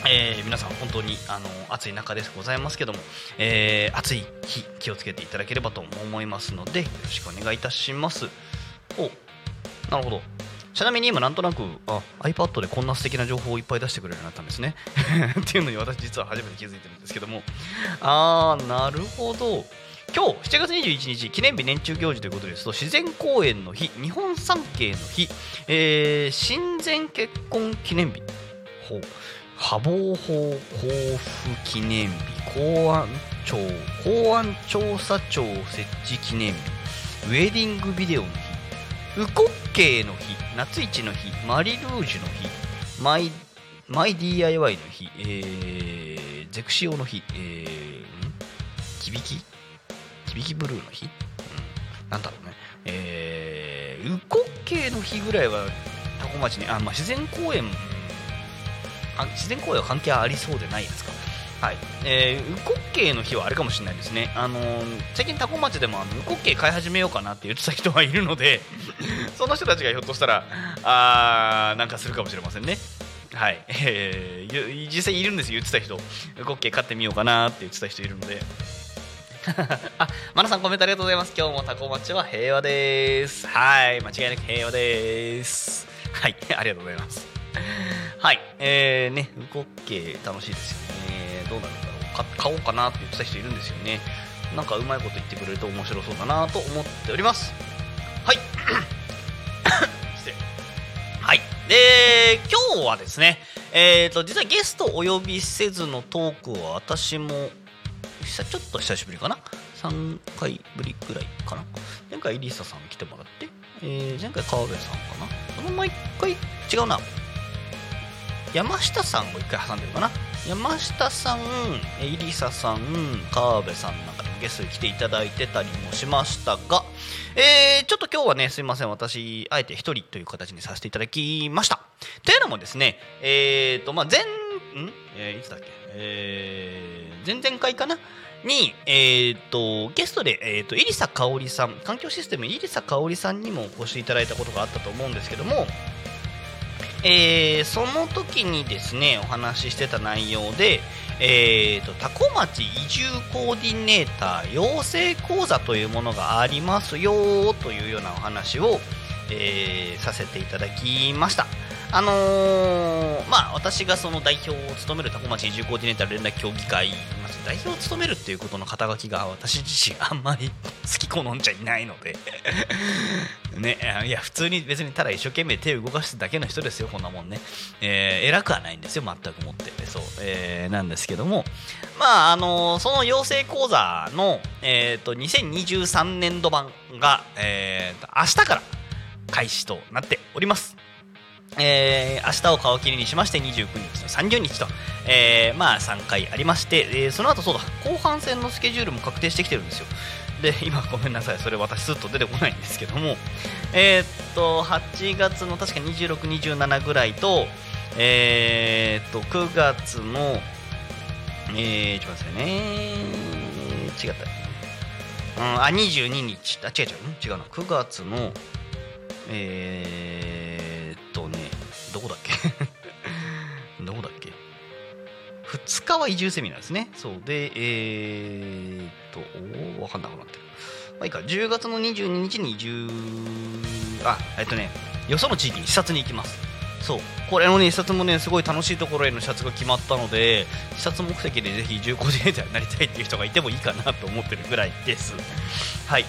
S3: えー皆さん本当にあの暑い中ですございますけども、えー暑い日気をつけていただければと思いますのでよろしくお願いいたします。おなるほど。ちなみに今なんとなくあ iPad でこんな素敵な情報をいっぱい出してくれるようになったんですね。<laughs> っていうのに私実は初めて気づいてるんですけども。あーなるほど。今日7月21日記念日年中行事ということですと自然公園の日日本三景の日、えー親善結婚記念日ほ波防法交付記念日公安庁公安調査庁設置記念日ウェディングビデオの日ウコッケーの日夏市の日マリルージュの日マイマイ DIY の日、えー、ゼクシオの日、えー、ん？キ？ビキキビキブルーの日、うん、なんだろうね。えー、ウコッケの日ぐらいはタ多古町にあ、まあ、自然公園あ自然公園は関係ありそうでないですか。はい。えー、ウコッケイの日はあれかもしれないですね、あのー最近、多古町でもあのウコッケ買い始めようかなって言ってた人がいるので、<laughs> その人たちがひょっとしたら、あーなんかするかもしれませんね。はい、えー実際いるんですよ、言ってた人、ウコッケイ買ってみようかなって言ってた人いるので。<laughs> あ、マナさんコメントありがとうございます。今日もタコ町は平和です。はい、間違いなく平和です。はい、<laughs> ありがとうございます。はい、えー、ね、ウコッケ楽しいですよね。どうなるんだろう。か買おうかなって言ってた人いるんですよね。なんかうまいこと言ってくれると面白そうだなと思っております。はい。<coughs> 失礼。はい。で、今日はですね、えーと、実はゲストお呼びせずのトークは私も、久ちょっと久しぶりかな？3回ぶりくらいかな。前回リサさん来てもらって、えー前回川辺さんかな？その前一回違うな。山下さんを一回挟んでるかな？山下さん、イリサさん、川辺さんなんかでゲストに来ていただいてたりもしましたが、えーちょっと今日はね、すいません、私、あえて一人という形にさせていただきました。というのもですね、えーと、まあ、前、ん？えーいつだっけ？えー前々回かな？に、えー、とゲストで、えー、とイリサ香織さん環境システムイリサ香織さんにもお越しいただいたことがあったと思うんですけども、えーその時にですねお話ししてた内容で、えー、と多古町移住コーディネーター養成講座というものがありますよというようなお話を、えーさせていただきました。あのーまあ、私がその代表を務める多古町移住コーディネーター連絡協議会、まあ代表を務めるっていうことの肩書きが私自身あんまり好き好んじゃいないので。<laughs> ね、いや普通に別にただ一生懸命手を動かすだけの人ですよこんなもんね、えー偉くはないんですよ全くもって。そう、えーなんですけども。まああのその養成講座の、えー、と2023年度版が、えーと明日から開始となっております。えー明日を皮切りにしまして29日と30日と、えーまあ3回ありまして、えーその後そうだ。後半戦のスケジュールも確定してきてるんですよ。で今ごめんなさい。それ私スッと出てこないんですけども。えーっと8月の確か2627ぐらいとえーっと9月のえー、ちょっと待ってくださいね。違った。うん、あ22日。あ違う違う。違うな。9月のえー、っとねどこだっけ？<laughs> どこだっけ？2日は移住セミナーですね。そう。でえー、っとおーわかんなくなってる。まあいいか。10月の22日に移住あえっとねよその地域に視察に行きます。そう。これのね視察もねすごい楽しいところへの視察が決まったので視察目的でぜひ移住コーディネーターになりたいっていう人がいてもいいかなと思ってるぐらいです。はい。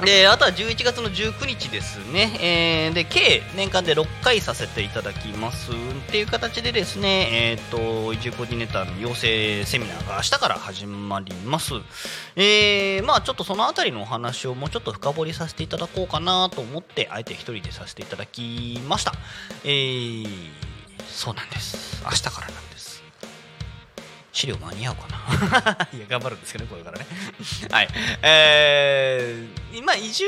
S3: <laughs> であとは11月の19日ですね、えーで計年間で6回させていただきます。っていう形でですね、えー、と移住コーディネーターの養成セミナーが明日から始まります、えーまあ、ちょっとそのあたりのお話をもうちょっと深掘りさせていただこうかなと思ってあえて一人でさせていただきました、えーそうなんです。明日から資料間に合うかな？<laughs> いや頑張るんですけどねこれからね。<laughs> はい。えー、今移住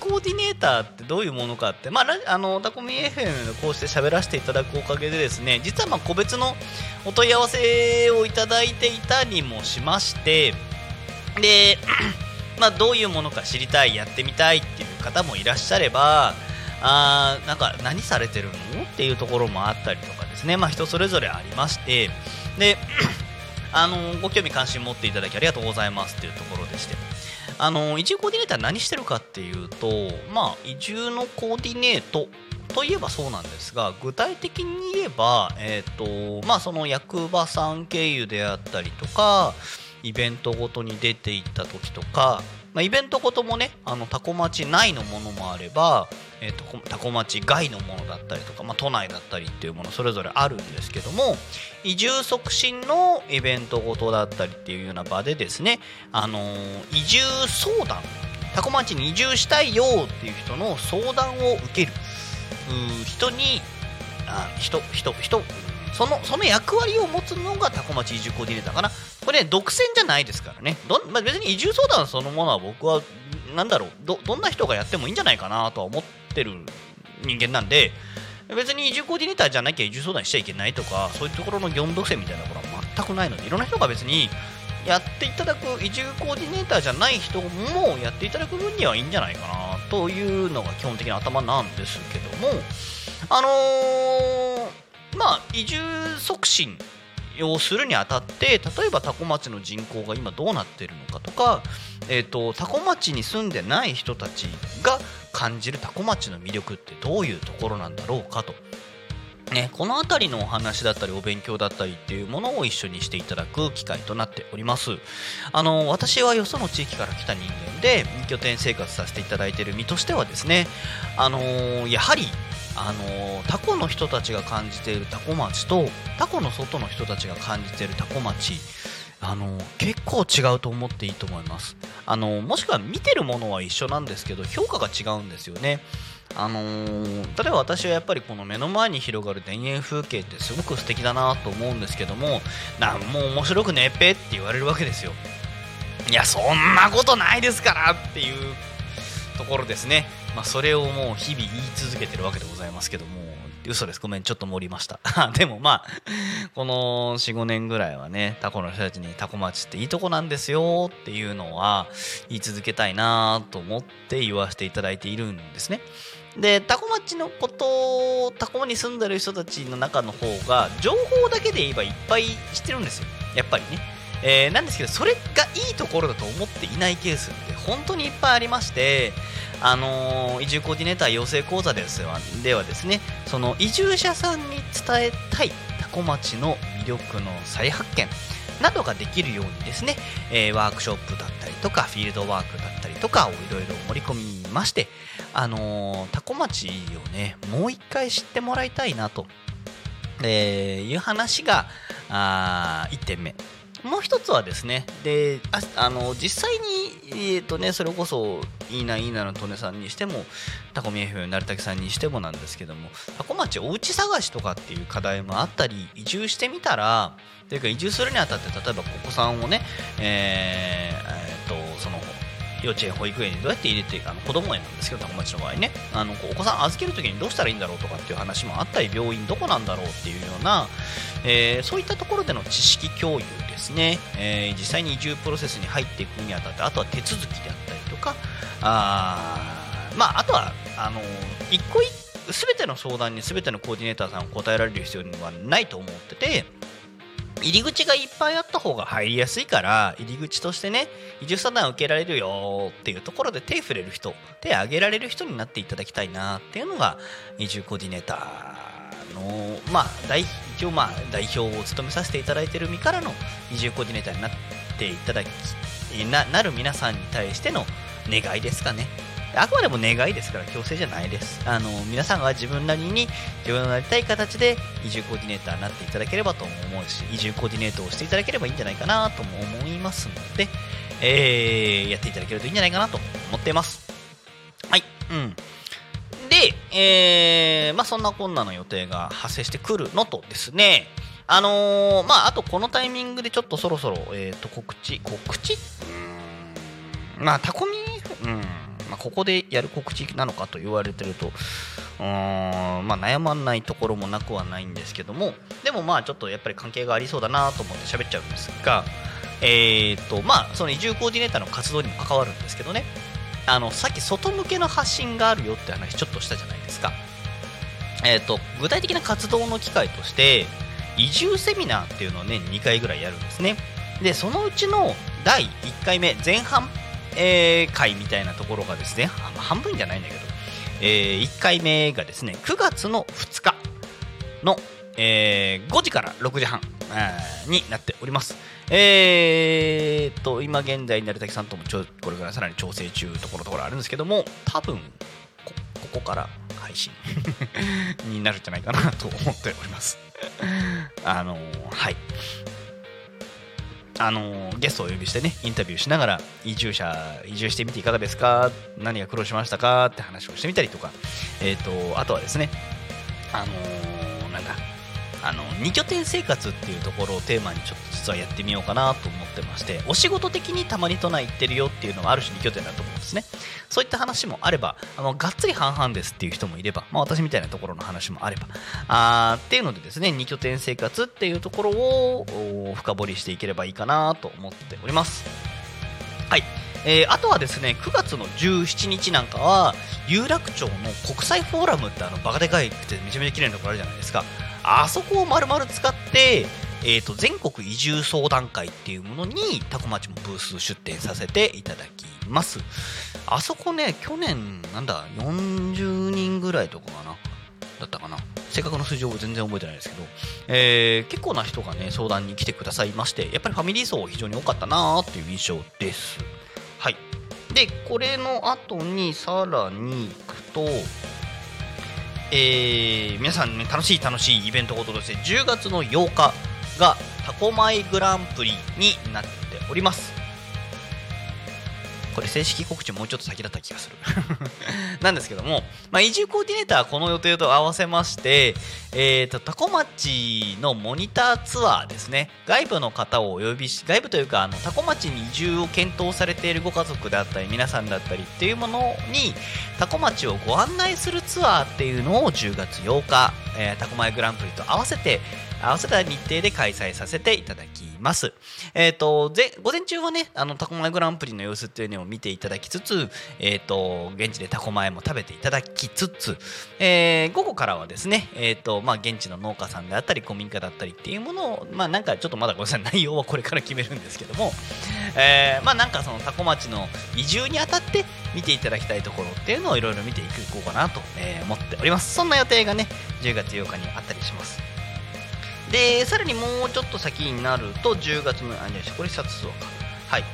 S3: コーディネーターってどういうものかってまあラあのタコミ FM でこうして喋らせていただくおかげでですね実はまあ個別のお問い合わせをいただいていたりもしましてで <clears throat> まあどういうものか知りたいやってみたいっていう方もいらっしゃればあーなんか何されてるの？っていうところもあったりとかですね。まあ人それぞれありましてで <clears throat> あのご興味関心持っていただきありがとうございますっていうところでして。あの移住コーディネーター何してるかっていうとまあ移住のコーディネートといえばそうなんですが具体的に言えば、えーとまあ、その役場さん経由であったりとかイベントごとに出ていった時とか、まあ、イベントごともねあのタコ町内のものもあれば、えー、とこタコ町外のものだったりとか、まあ、都内だったりっていうものそれぞれあるんですけども移住促進のイベントごとだったりっていうような場でですね、あのー移住相談タコ町に移住したいよっていう人の相談を受ける人にあ人人人そのその役割を持つのがタコ町移住コーディネーターかな。これ、ね、独占じゃないですからね。ど、まあ、別に移住相談そのものは僕はなんだろうどどんな人がやってもいいんじゃないかなとは思っててる人間なんで別に移住コーディネーターじゃなきゃ移住相談しちゃいけないとかそういうところの業務属性みたいなところは全くないのでいろんな人が別にやっていただく移住コーディネーターじゃない人もやっていただく分にはいいんじゃないかなというのが基本的な頭なんですけどもあのーまあ移住促進をするにあたって例えば多古町の人口が今どうなっているのかとか、えー、と多古町に住んでない人たちが感じる多古町の魅力ってどういうところなんだろうかと。ね、この辺りのお話だったりお勉強だったりっていうものを一緒にしていただく機会となっておりますあの私はよその地域から来た人間で拠点生活させていただいている身としてはですねあのやはりあのタコの人たちが感じているタコ町とタコの外の人たちが感じているタコ町あの結構違うと思っていいと思います。あのもしくは見てるものは一緒なんですけど評価が違うんですよね。あのー例えば私はやっぱりこの目の前に広がる田園風景ってすごく素敵だなと思うんですけどもなんもう面白くねえっぺって言われるわけですよ。いやそんなことないですからっていうところですね、まあ、それをもう日々言い続けてるわけでございますけども。嘘です。ごめんちょっと盛りました。<laughs> でもまあこの45年ぐらいはねタコの人たちにタコ町っていいとこなんですよっていうのは言い続けたいなと思って言わせていただいているんですね。でタコ町のことタコに住んでる人たちの中の方が情報だけで言えばいっぱい知ってるんですよ。やっぱりね。えーなんですけどそれがいいところだと思っていないケースって本当にいっぱいありましてあのー移住コーディネーター養成講座ですわではですねその移住者さんに伝えたいタコ町の魅力の再発見などができるようにですね、えーワークショップだったりとかフィールドワークだったりとかをいろいろ盛り込みましてあのータコ町をねもう一回知ってもらいたいなと、えーいう話があ1点目。もう一つはですねでああの実際に、えーとね、それこそいいないいなの利根さんにしてもタコミ FM 成竹さんにしてもなんですけどもタコ町おうち探しとかっていう課題もあったり移住してみたらというか移住するにあたって例えばお子さんをねえー幼稚園保育園にどうやって入れてあの子供園なんですけど多古町の場合ね。あのお子さん預けるときにどうしたらいいんだろうとかっていう話もあったり病院どこなんだろうっていうような、えーそういったところでの知識共有ですね、えー実際に移住プロセスに入っていくにあたってあとは手続きであったりとかあまああとはあの一個一全ての相談に全てのコーディネーターさんが答えられる必要はないと思ってて入り口がいっぱいあった方が入りやすいから入り口としてね移住相談受けられるよっていうところで手触れる人手挙げられる人になっていただきたいなっていうのが移住コーディネーターのまあ一応まあ代表を務めさせていただいてる身からの移住コーディネーターになっていただきななる皆さんに対しての願いですかね。あくまでも願いですから強制じゃないです。あの皆さんが自分なりに自分のなりたい形で移住コーディネーターになっていただければと思うし移住コーディネートをしていただければいいんじゃないかなとも思いますので、えーやっていただけるといいんじゃないかなと思っています。はい。うん。で、えーまあ、そんなこんなの予定が発生してくるのとですねあのーまああとこのタイミングでちょっとそろそろ、えー、と告知告知？うーん。まあタコミ？うん。まあ、ここでやる告知なのかと言われてるとうんまあ悩まないところもなくはないんですけどもでもまあちょっとやっぱり関係がありそうだなと思って喋っちゃうんですがえー、とまあその移住コーディネーターの活動にも関わるんですけどね。あのさっき外向けの発信があるよって話ちょっとしたじゃないですか。えー、と具体的な活動の機会として移住セミナーっていうのを年2回ぐらいやるんですね。でそのうちの第1回目前半、えー回みたいなところがですねあ半分じゃないんだけど、え1回目がですね9月の2日の、えー5時から6時半になっております。えー、と今現在成竹さんともちょこれからさらに調整中ところところあるんですけども多分こここから配信 <laughs> になるんじゃないかなと思っております。あのーはい。あのゲストをお呼びしてねインタビューしながら移住者移住してみていかがですか何が苦労しましたかって話をしてみたりとかえっ、とあとはですねあのーなんだあの2拠点生活っていうところをテーマにちょっと実はやってみようかなと思ってましてお仕事的にたまに都内行ってるよっていうのはある種2拠点だと思うんですね。そういった話もあればあのがっつり半々ですっていう人もいれば、まあ、私みたいなところの話もあればあーっていうのでですね2拠点生活っていうところを深掘りしていければいいかなと思っております。はい。えーあとはですね9月の17日なんかは有楽町の国際フォーラムってあのバカでかいくてめちゃめちゃ綺麗なところあるじゃないですか。あそこを丸々使って、えー、と全国移住相談会っていうものにタコ町もブース出展させていただきます。あそこね去年なんだ40人ぐらいとかかなだったかな。正確な数字を全然覚えてないですけど、えー結構な人がね相談に来てくださいましてやっぱりファミリー層非常に多かったなーっていう印象です。はい。でこれの後にさらに行くとえー皆さん、ね、楽しい楽しいイベントごととして10月の8日がタコマイグランプリになっております。これ正式告知もうちょっと先だった気がする。<laughs> なんですけども、まあ、移住コーディネーターはこの予定と合わせまして、えー、とタコ町のモニターツアーですね。外部の方をお呼びし外部というかあのタコ町に移住を検討されているご家族であったり皆さんだったりっていうものにタコ町をご案内するツアーっていうのを10月8日、えータコマイグランプリと合わせて合わせた日程で開催させていただきます。えっ、とぜ午前中はねあのタコマグランプリの様子っていうのを見ていただきつつ、えっ、と現地でタコマイも食べていただきつつ、えー午後からはですねえっ、とまあ現地の農家さんであったり古民家だったりっていうものをまあなんかちょっとまだごめんなさい内容はこれから決めるんですけども、えーまあなんかそのタコ町の移住にあたって見ていただきたいところっていうのをいろいろ見ていこうかなと、え思っておりますそんな予定がね10月8日にあったりしますでさらにもうちょっと先になると10月のあじゃこれ視察ツアーか。はい。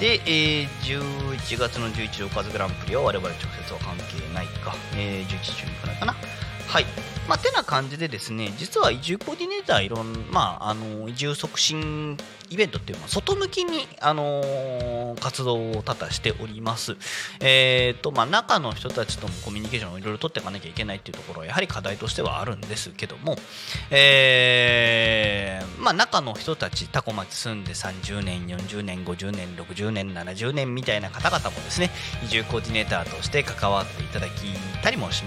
S3: で、えー11月の11おかずグランプリは我々直接は関係ないか、えー、11時くらいかな。はい。まあ、てな感じでですね実は移住コーディネーターいろんまああの移住促進イベントっていうのは外向きに、あのー活動を多々しております。えーとまあ、中の人たちともコミュニケーションをいろいろ取っていかなきゃいけないっていうところはやはり課題としてはあるんですけども、えーまあ、中の人たちタコ町住んで30年40年50年60年70年みたいな方々もですね移住コーディネーターとして関わっていただきたりもし,、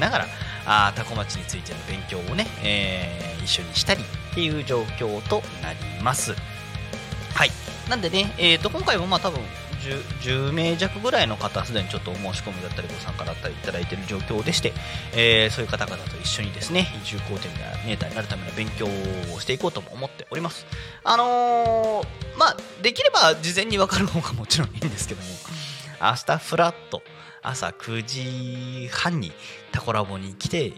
S3: ながらあタコ町についての勉強をね、えー一緒にしたりっていう状況となります。はい。なんでね、えー、と今回もまあ多分 10, 10名弱ぐらいの方すでにちょっとお申し込みだったりご参加だったりいただいている状況でして、えーそういう方々と一緒にですね移住コーディネーターになるための勉強をしていこうとも思っております。あのーまあできれば事前に分かる方がもちろんいいんですけども明日フラット朝9時半にタコラボに来て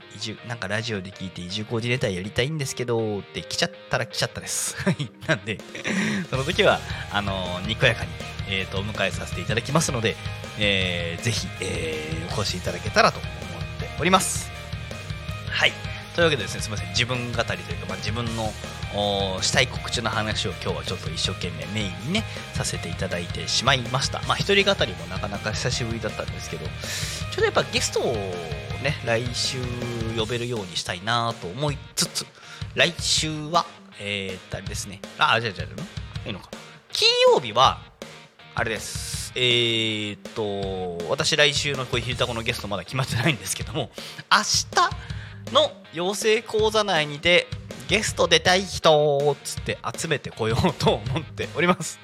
S3: なんかラジオで聞いて移住コーデーターやりたいんですけどって来ちゃったら来ちゃったです。はい。なんでその時はあのにこやかに、えー、とお迎えさせていただきますので、えーぜひ、えーお越しいただけたらと思っております。はい。というわけでですねすみません。自分語りというか、まあ、自分のしたい告知の話を今日はちょっと一生懸命メインにねさせていただいてしまいました。まあ一人語りもなかなか久しぶりだったんですけどちょっとやっぱゲストをね来週呼べるようにしたいなと思いつつ来週はえー、っとあれですね。あじゃあじゃあいいのか。金曜日はあれです。えー、っと私来週のこういうひるたこのゲストまだ決まってないんですけども明日の養成講座内にてゲスト出たい人をつって集めてこようと思っております。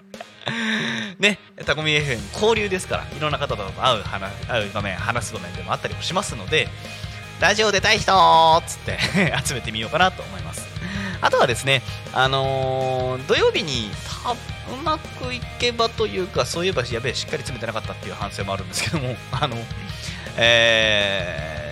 S3: <laughs> ねタコミ FM 交流ですからいろんな方と会う話会う場面話す場面でもあったりもしますのでラジオ出たい人っつって <laughs> 集めてみようかなと思います。あとはですねあのー土曜日にうまくいけばというかそういえばやべえしっかり詰めてなかったっていう反省もあるんですけどもあのえー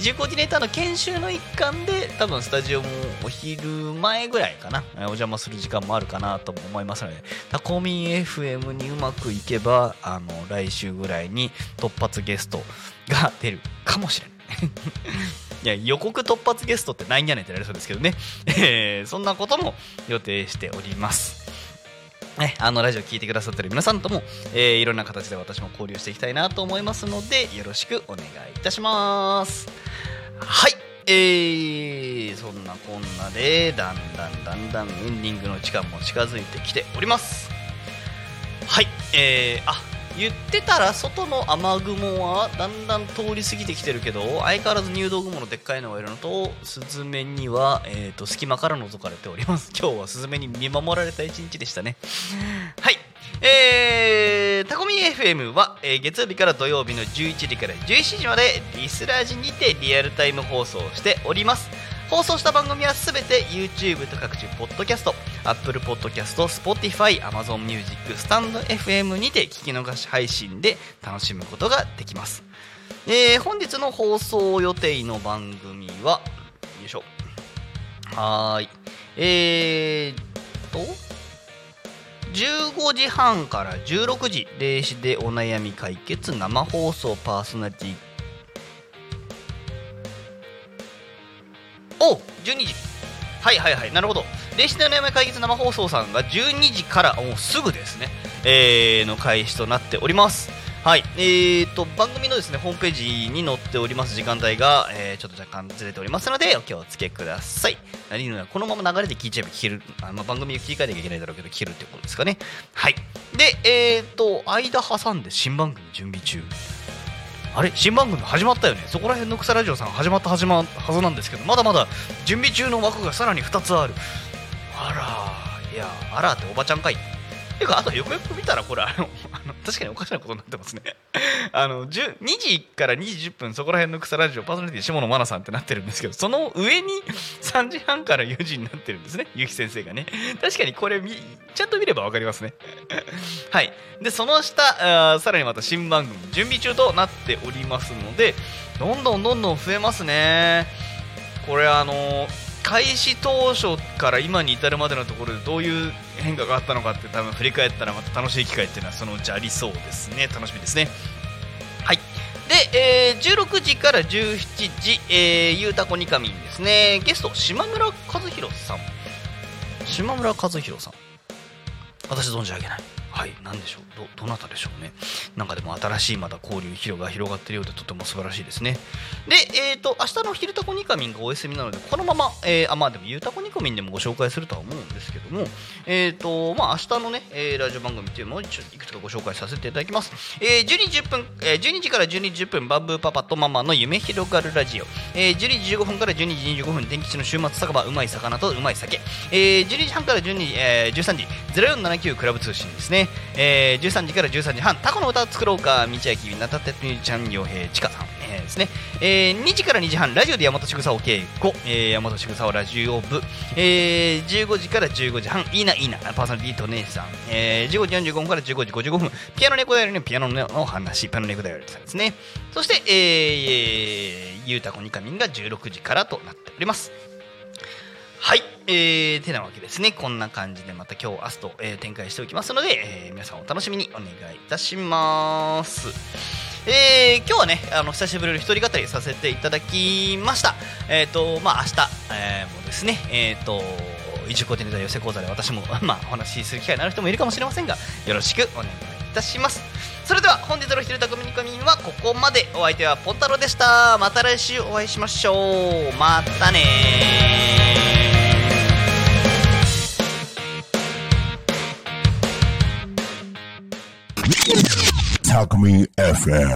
S3: 移住コーディネーターの研修の一環で多分スタジオもお昼前ぐらいかなお邪魔する時間もあるかなと思いますのでタコミン FM にうまくいけばあの来週ぐらいに突発ゲストが出るかもしれない。<laughs> いや予告突発ゲストってないんじゃねんってなりそうですけどね、<laughs> えーそんなことも予定しております。ね、あのラジオ聞いてくださってる皆さんとも、えーいろんな形で私も交流していきたいなと思いますのでよろしくお願いいたします。はい、えー、そんなこんなでだんだんだんだんエンディングの時間も近づいてきております。はい。えー、あ言ってたら外の雨雲はだんだん通り過ぎてきてるけど相変わらず入道雲のでっかいのがいるのとスズメには、えー、と隙間から覗かれております。<laughs> 今日はスズメに見守られた一日でしたね。<laughs> はい。えー、タコミ FM は、えー月曜日から土曜日の11時から17時までリスラジにてリアルタイム放送しております放送した番組はすべて YouTube と各種ポッドキャスト Apple Podcast、Spotify、Amazon Music、StandFM にて聞き逃し配信で楽しむことができます、えー本日の放送予定の番組はよいしょ。はーい。えーと15時半から16時霊視でお悩み解決生放送パーソナリティお12時はいはいはいなるほど霊視でお悩み解決生放送さんが12時からもうすぐですね、えーの開始となっておりますはい、えーと番組のですねホームページに載っております時間帯が、えーちょっと若干ずれておりますのでお気をつけください。何言うのこのまま流れで聞いちゃえば聞ける、あまあ、番組を切り替えなきゃいけないだろうけど聞けるってことですかね。はい。で、えーと間挟んで新番組準備中。あれ新番組始まったよね。そこら辺の草ラジオさん始まった始まはずなんですけどまだまだ準備中の枠がさらに2つある。あらいやあらっておばちゃんかい。ていうかあとよくよく見たらこれあの確かにおかしなことになってますね。<laughs> あの2時から2時10分そこら辺の草ラジオパーソナリティ下野真奈さんってなってるんですけどその上に3時半から4時になってるんですねゆき先生がね。確かにこれちゃんと見ればわかりますね。<laughs> はい。でその下さらにまた新番組準備中となっておりますのでどんどんどんどん増えますね。これあの開始当初から今に至るまでのところでどういう変化があったのかって多分振り返ったらまた楽しい機会っていうのはそのうちありそうですね。楽しみですね。はい。で、えー16時から17時、えー、ゆうたこにかみんですね。ゲスト島村和弘さん。島村和弘さん。私存じ上げない。はい。何でしょう？どどなたでしょうね？なんかでも新しいまた交流広が広がっているようでとても素晴らしいですね。でえっ、と明日の「昼タコニカミン」がお休みなのでこのまま、えーあまあでも「ゆうたこニカミン」でもご紹介するとは思うんですけどもえっ、とまあ明日のね、えーラジオ番組っていうのを一応いくつかご紹介させていただきます、えー、12時分、えー12時から12時10分バンブーパパとママの夢広がるラジオ、えー12時15分から12時25分天吉の週末酒場うまい魚とうまい酒、えー12時半から12時、えー13時0479クラブ通信ですね、えー13時から13時半タコの歌を作ろうか道明なたてみちゃんよへちかさん、えーですね、えー2時から2時半ラジオで山本渋沢お稽古、えー、山本渋沢ラジオ部、えー15時から15時半いいないいなパーソナリティと姉さん、えー15時45分から15時55分ピアノ猫だよりのピアノの話ピアノ猫だよりさんですね。そして、えー、ゆうたこにかみんが16時からとなっております。はい、えー、てなわけですね。こんな感じでまた今日、明日と、えー展開しておきますので、えー皆さんお楽しみにお願いいたします。えー今日はね、あの久しぶりに一人語りさせていただきました。えっ、と、まあ明日、えーもですね、えっ、と、移住コーディネーター寄せ講座で私も、<laughs> まあ、お話しする機会になる人もいるかもしれませんが、よろしくお願いいたします。それでは本日の「ひるた組みにかみ」はここまで。お相手はポタロでした。また来週お会いしましょう。またねー。
S2: Talk Me FM.